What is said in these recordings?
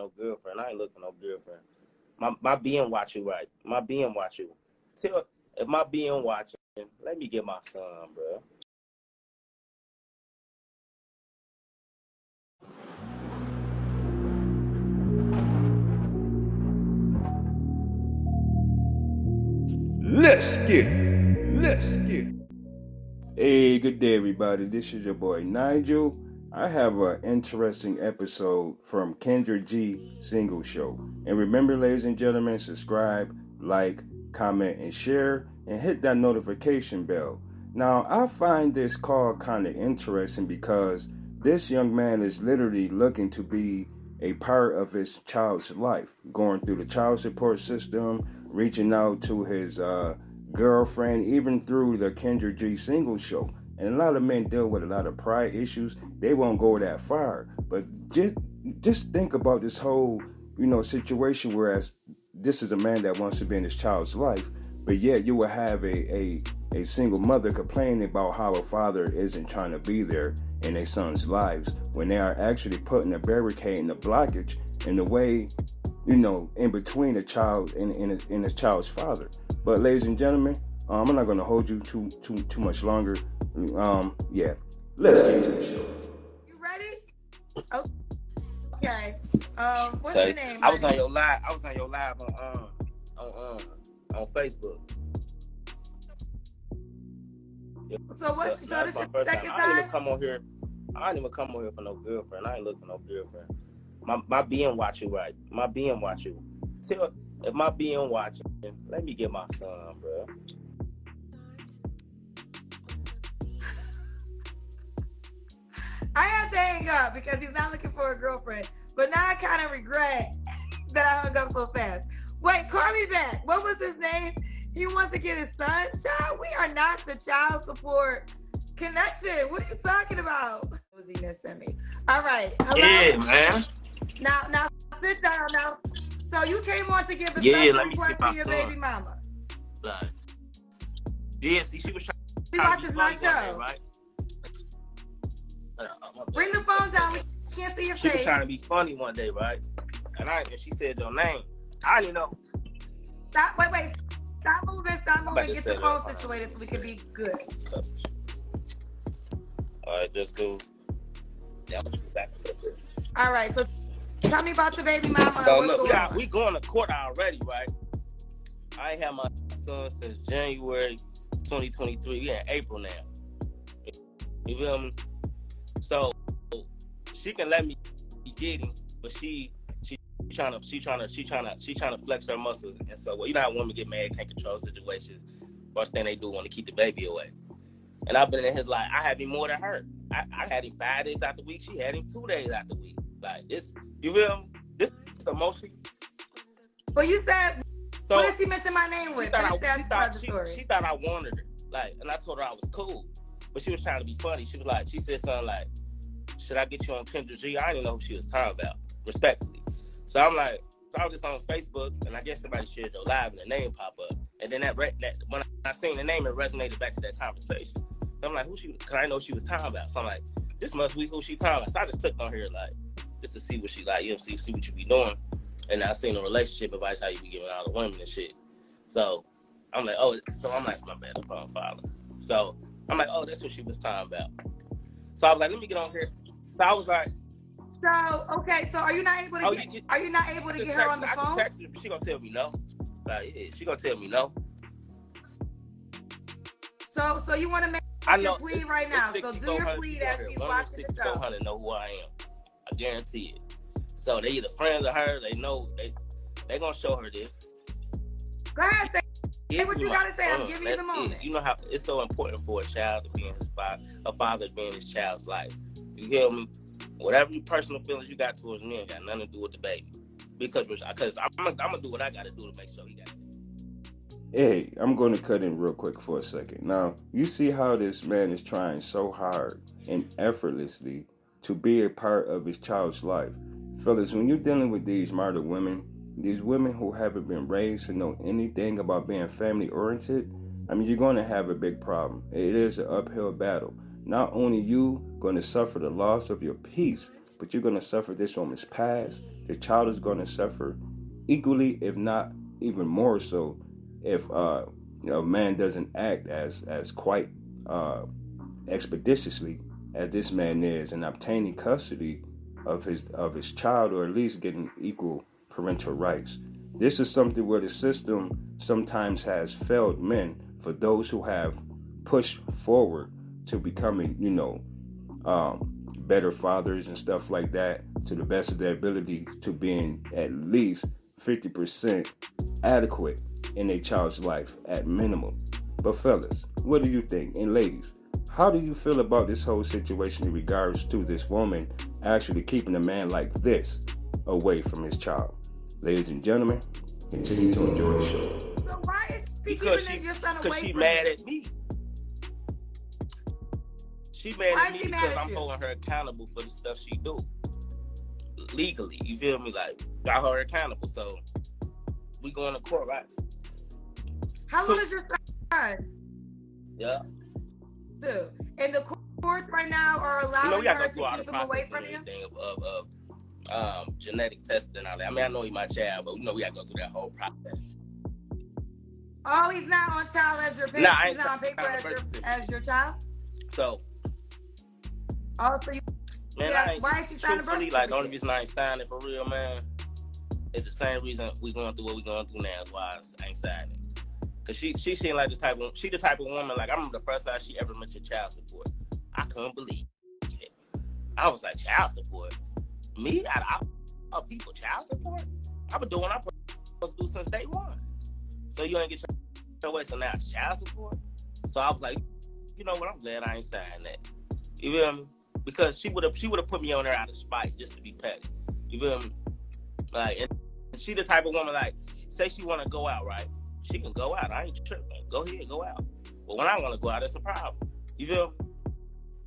no girlfriend. I ain't looking for no girlfriend. My my being watch you right. My being watch you. Tell if my being watching, let me get my son, bro. Let's get it. Let's get it. Hey, good day, everybody. This is your boy Nigel. I have an interesting episode from Kendra G single show. And remember, ladies and gentlemen, subscribe, like, comment, and share, and hit that notification bell. Now, I find this call kind of interesting because this young man is literally looking to be a part of his child's life, going through the child support system, reaching out to his uh, girlfriend, even through the Kendra G single show. And a lot of men deal with a lot of pride issues. They won't go that far. But just just think about this whole, you know, situation whereas this is a man that wants to be in his child's life, but yet you will have a, a, a single mother complaining about how a father isn't trying to be there in their son's lives when they are actually putting a barricade and a blockage in the way, you know, in between a child and, and, a, and a child's father. But ladies and gentlemen, um, I'm not going to hold you too too too much longer. Um, yeah, let's get into the show. You ready? Oh, okay. Um, what's So your name? I was on your live. I was on your live on um on um on Facebook. So what? That- So this is the first second I didn't even come on here. I didn't even come on here for no girlfriend. I ain't looking for no girlfriend. My my being watch you right. My being watch you. Tell if my being watching, let me get my son, bro. Hang up because he's not looking for a girlfriend. But now I kind of regret that I hung up so fast. Wait, call me back. What was his name? He wants to get his son. Child, we are not the child support connection. What are you talking about? Was he missing me? All right. Hello. Yeah, man. Now, now sit down. Now, so you came on to give a Yeah, let me see to your baby mama. Like, yeah, see, she was trying She to watches my show. right? Bring the phone down. We can't see your She was trying to be funny one day, right? And I and she said your name. I didn't know. Stop. Wait, wait. Stop moving. Stop moving. Get the phone situated so we can be good. All right, just go. Yeah, I'm gonna back a little bit. All right. So tell me about your baby mama. So look, we, going got, we going to court already, right? I ain't had my son since January 2023. We in April now. You feel me? So she can let me get him, but she she trying to she trying to she trying to she trying to flex her muscles, and so well, you know how women get mad, can't control situations. First thing they do want to keep the baby away. And I've been in his life. I had him more than her. I, I had him five days out the week. She had him two days out the week. Like this, you feel me? This is the most. But you said, So what did she mention my name she with? thought, I, Finish that she, thought she, she thought I wanted her. Like, and I told her I was cool, but she was trying to be funny. She was like, she said something like, "Should I get you on Kendra G? I didn't know who she was talking about, respectfully. So I'm like, so I was just on Facebook, and I guess somebody shared the live, and the name pop up, and then that, re- that when I seen the name, it resonated back to that conversation. So I'm like, who she? Cause I know she was talking about. So I'm like, this must be who she talking about. So I just clicked on her like, just to see what she like, you know, see see what you be doing. And I seen the relationship advice how you be giving all the women and shit. So I'm like, oh, so I'm like, my bad, I'm. So I'm like, oh, that's what she was talking about. So I was like, let me get on here. So I was like, So okay, so are you not able to Oh, get? you- are you not able to get her on the I phone? text her, she gonna tell me no. Like, yeah, she gonna tell me no. So so you want to make I your know. plea it's- right it's now. So do your plea as she's watching the show. 6400 know who I am. I guarantee it. So they either friends of her, they know they they gonna show her this. Go ahead, say Give what you gotta say. I'm giving you the That's it. You know how it's so important for a child to be in his father, a father being his child's life. You hear me? Whatever your personal feelings you got towards me ain't got nothing to do with the baby. Because because I'm, I'm gonna do what I gotta do to make sure he got it. Hey, I'm going to cut in real quick for a second. Now, you see how this man is trying so hard and effortlessly to be a part of his child's life. Fellas, when you're dealing with these martyr women, these women who haven't been raised to know anything about being family oriented, I mean, you're going to have a big problem. It is an uphill battle. Not only you going to suffer the loss of your peace, but you're going to suffer this woman's past. The child is going to suffer equally, if not even more so, if uh, you know, a man doesn't act as as quite uh, expeditiously as this man is in obtaining custody of his of his child, or at least getting equal parental rights. This is something where the system sometimes has failed men for those who have pushed forward to becoming, you know, um, better fathers and stuff like that to the best of their ability to being at least 50% adequate in a child's life at minimum. But fellas, what do you think? And ladies, how do you feel about this whole situation in regards to this woman actually keeping a man like this away from his child? Ladies and gentlemen, continue to enjoy the show. So why is she Because keeping she, your son because away she from mad you? at me. She mad Why at me because I'm you? holding her accountable for the stuff she do legally. You feel me? Like got her accountable, so we going to court, right? How long is your son? Yeah. Too. And the courts right now are allowing You know, we her to to go through the keep him away process from you. of, of, of um, genetic testing and all that. I mean, I know he my child, but you know we got to go through that whole process. Oh, he's not on child as your paper. Nah, he's not on paper as your as your child. So, Oh, so you man, Yeah, I ain't, why ain't you sign the birth like, the only reason I ain't signing for real, man, is the same reason we going through what we going through now is why I ain't signing. Cause she she seemed like the type of she the type of woman like I remember the first time she ever mentioned child support. I couldn't believe it. I was like child support. Me out of all people child support. I've been doing what I'm supposed to do since day one. So you ain't get your, your way. So now it's child support. So I was like, you know what? I'm glad I ain't signed that. You feel me? Because she would have she would have put me on there out of spite just to be petty. You feel me? Like and she the type of woman like say she want to go out right she can go out. I ain't tripping. Go ahead, go out. But when I want to go out, it's a problem. You feel? me?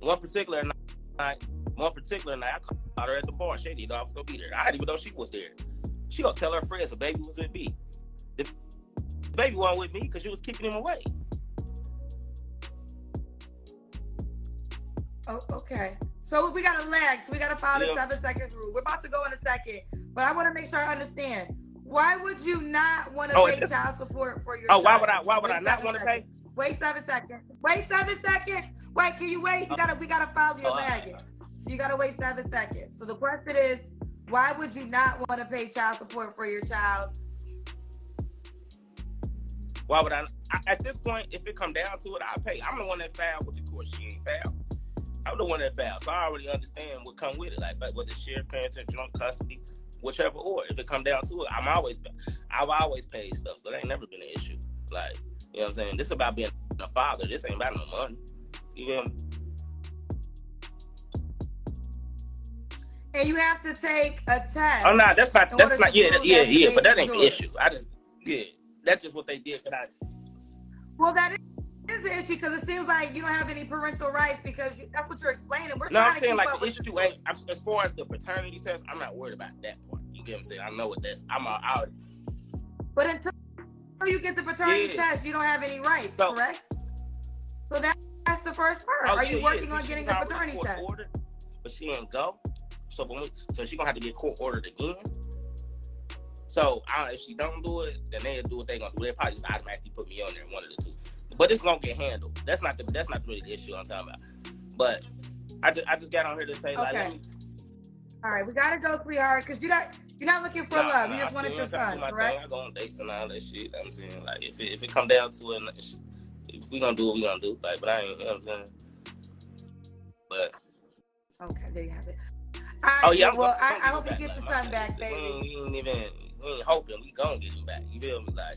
One particular night, one particular night, I caught her at the bar. She didn't know I was gonna be there. I didn't even know she was there. She gonna tell her friends the baby was with me. The baby wasn't with me because she was keeping him away. Oh, okay. So we got a lag. So we got to follow the seven seconds rule. We're about to go in a second, but I want to make sure I understand. Why would you not want to Oh, pay child support for your? Oh, why would I? Why would Wait I not want to pay? Wait seven seconds. Wait seven seconds. Wait, can you wait? You uh, gotta. We gotta follow your Oh, right. baggage. So you gotta wait seven seconds. So the question is, why would you not want to pay child support for your child? Why would I, I? At this point, if it come down to it, I pay. I'm the one that filed with the court. She ain't filed. I'm the one that filed, so I already understand what come with it. Like, like whether shared parenting, joint custody, whichever or. If it come down to it, I'm always, I've always paid stuff, so that ain't never been an issue. Like, you know what I'm saying? This is about being a father. This ain't about no money. You me? And you have to take a test. Oh no, that's not. That's not. Yeah, yeah, yeah. But that ain't the issue. I just, yeah, that's just what they did. But I, Well, that is the issue because it seems like you don't have any parental rights because you, that's what you're explaining. We're no, trying I'm to saying like the issue ain't as far as the paternity test. I'm not worried about that part. You get what I'm saying? I know what that's. I'm I, But until you get the paternity Yeah. test, you don't have any rights, So- correct? So that, that's the first part. Oh, Are you yeah. working on getting the paternity test? ordered, but she didn't go. So when we, so she gonna have to get court ordered again. So I, if she don't do it, then they'll do what they gonna do. They probably just automatically put me on there, one of the two. But it's gonna get handled. That's not the that's not really the issue I'm talking about. But I just I just got on here to say like, Okay. me, All right, we gotta go, sweetheart, because you're not you're not looking for Nah, love. You just wanted your son, correct? Thing. I go on dates and all that shit. I'm saying like if it, if it come down to it, if we gonna do what we gonna do. Like, but I ain't. You know what I'm saying? But Okay, there you have it. Oh yeah, well, I, I'm I hope you get like, your son back, baby. we ain't even we ain't hoping we gonna get him back. You feel me? Like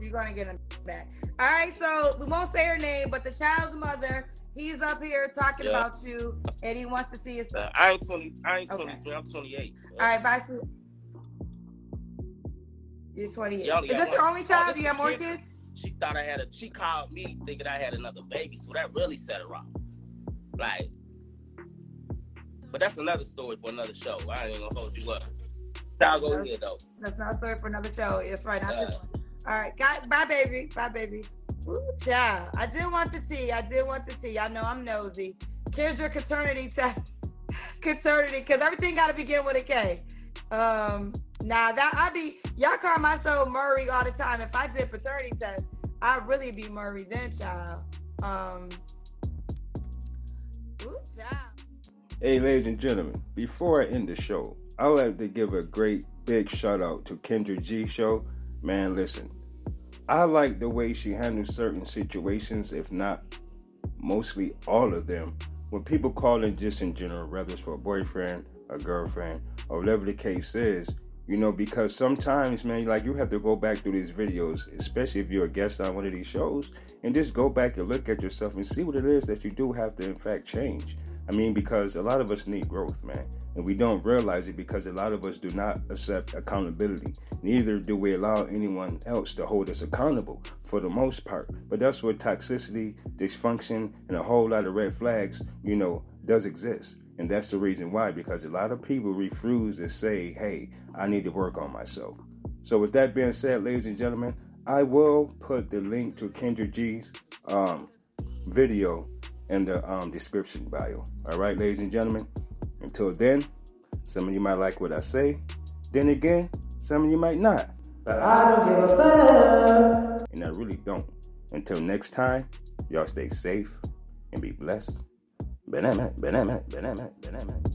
You're gonna get him back. All right, so we won't say her name, but the child's mother, he's up here talking Yeah. about you, and he wants to see his son. uh, I ain't twenty. I ain't Okay. twenty three. I'm twenty eight. All right, bye, sweet. You're 28. You Is this your only Oh, child? Do you have more kid. kids? She thought I had a. She called me thinking I had another baby, so that really set her off. Like, but that's another story for another show. I ain't gonna hold you up. Y'all go ahead though. That's not a story for another show. It's right. Uh. All right. Bye, baby. Bye, baby. Ooh, child. I did want the tea. I did want the tea. I know I'm nosy. Kendra paternity test. Caternity, because everything got to begin with a K. Um, now that I be y'all call my show Maury all the time. If I did paternity test, I'd really be Maury then, child. Um, ooh, child. Hey, ladies and gentlemen, before I end the show, I'd like to give a great big shout out to Kendra G Show. Man, listen, I like the way she handles certain situations, if not mostly all of them, when people call in just in general, whether it's for a boyfriend, a girlfriend, or whatever the case is, you know, because sometimes, man, like you have to go back through these videos, especially if you're a guest on one of these shows, and just go back and look at yourself and see what it is that you do have to, in fact, change. I mean, because a lot of us need growth, man, and we don't realize it because a lot of us do not accept accountability. Neither do we allow anyone else to hold us accountable for the most part. But that's where toxicity, dysfunction, and a whole lot of red flags, you know, does exist. And that's the reason why, because a lot of people refuse to say, hey, I need to work on myself. So, with that being said, ladies and gentlemen, I will put the link to Kendra G's um, video in the um, description bio. All right, ladies and gentlemen. Until then, some of you might like what I say. Then again, some of you might not. But I don't give a fuck. And I really don't. Until next time, y'all stay safe and be blessed. Benemet, benemet, benemet, benemet.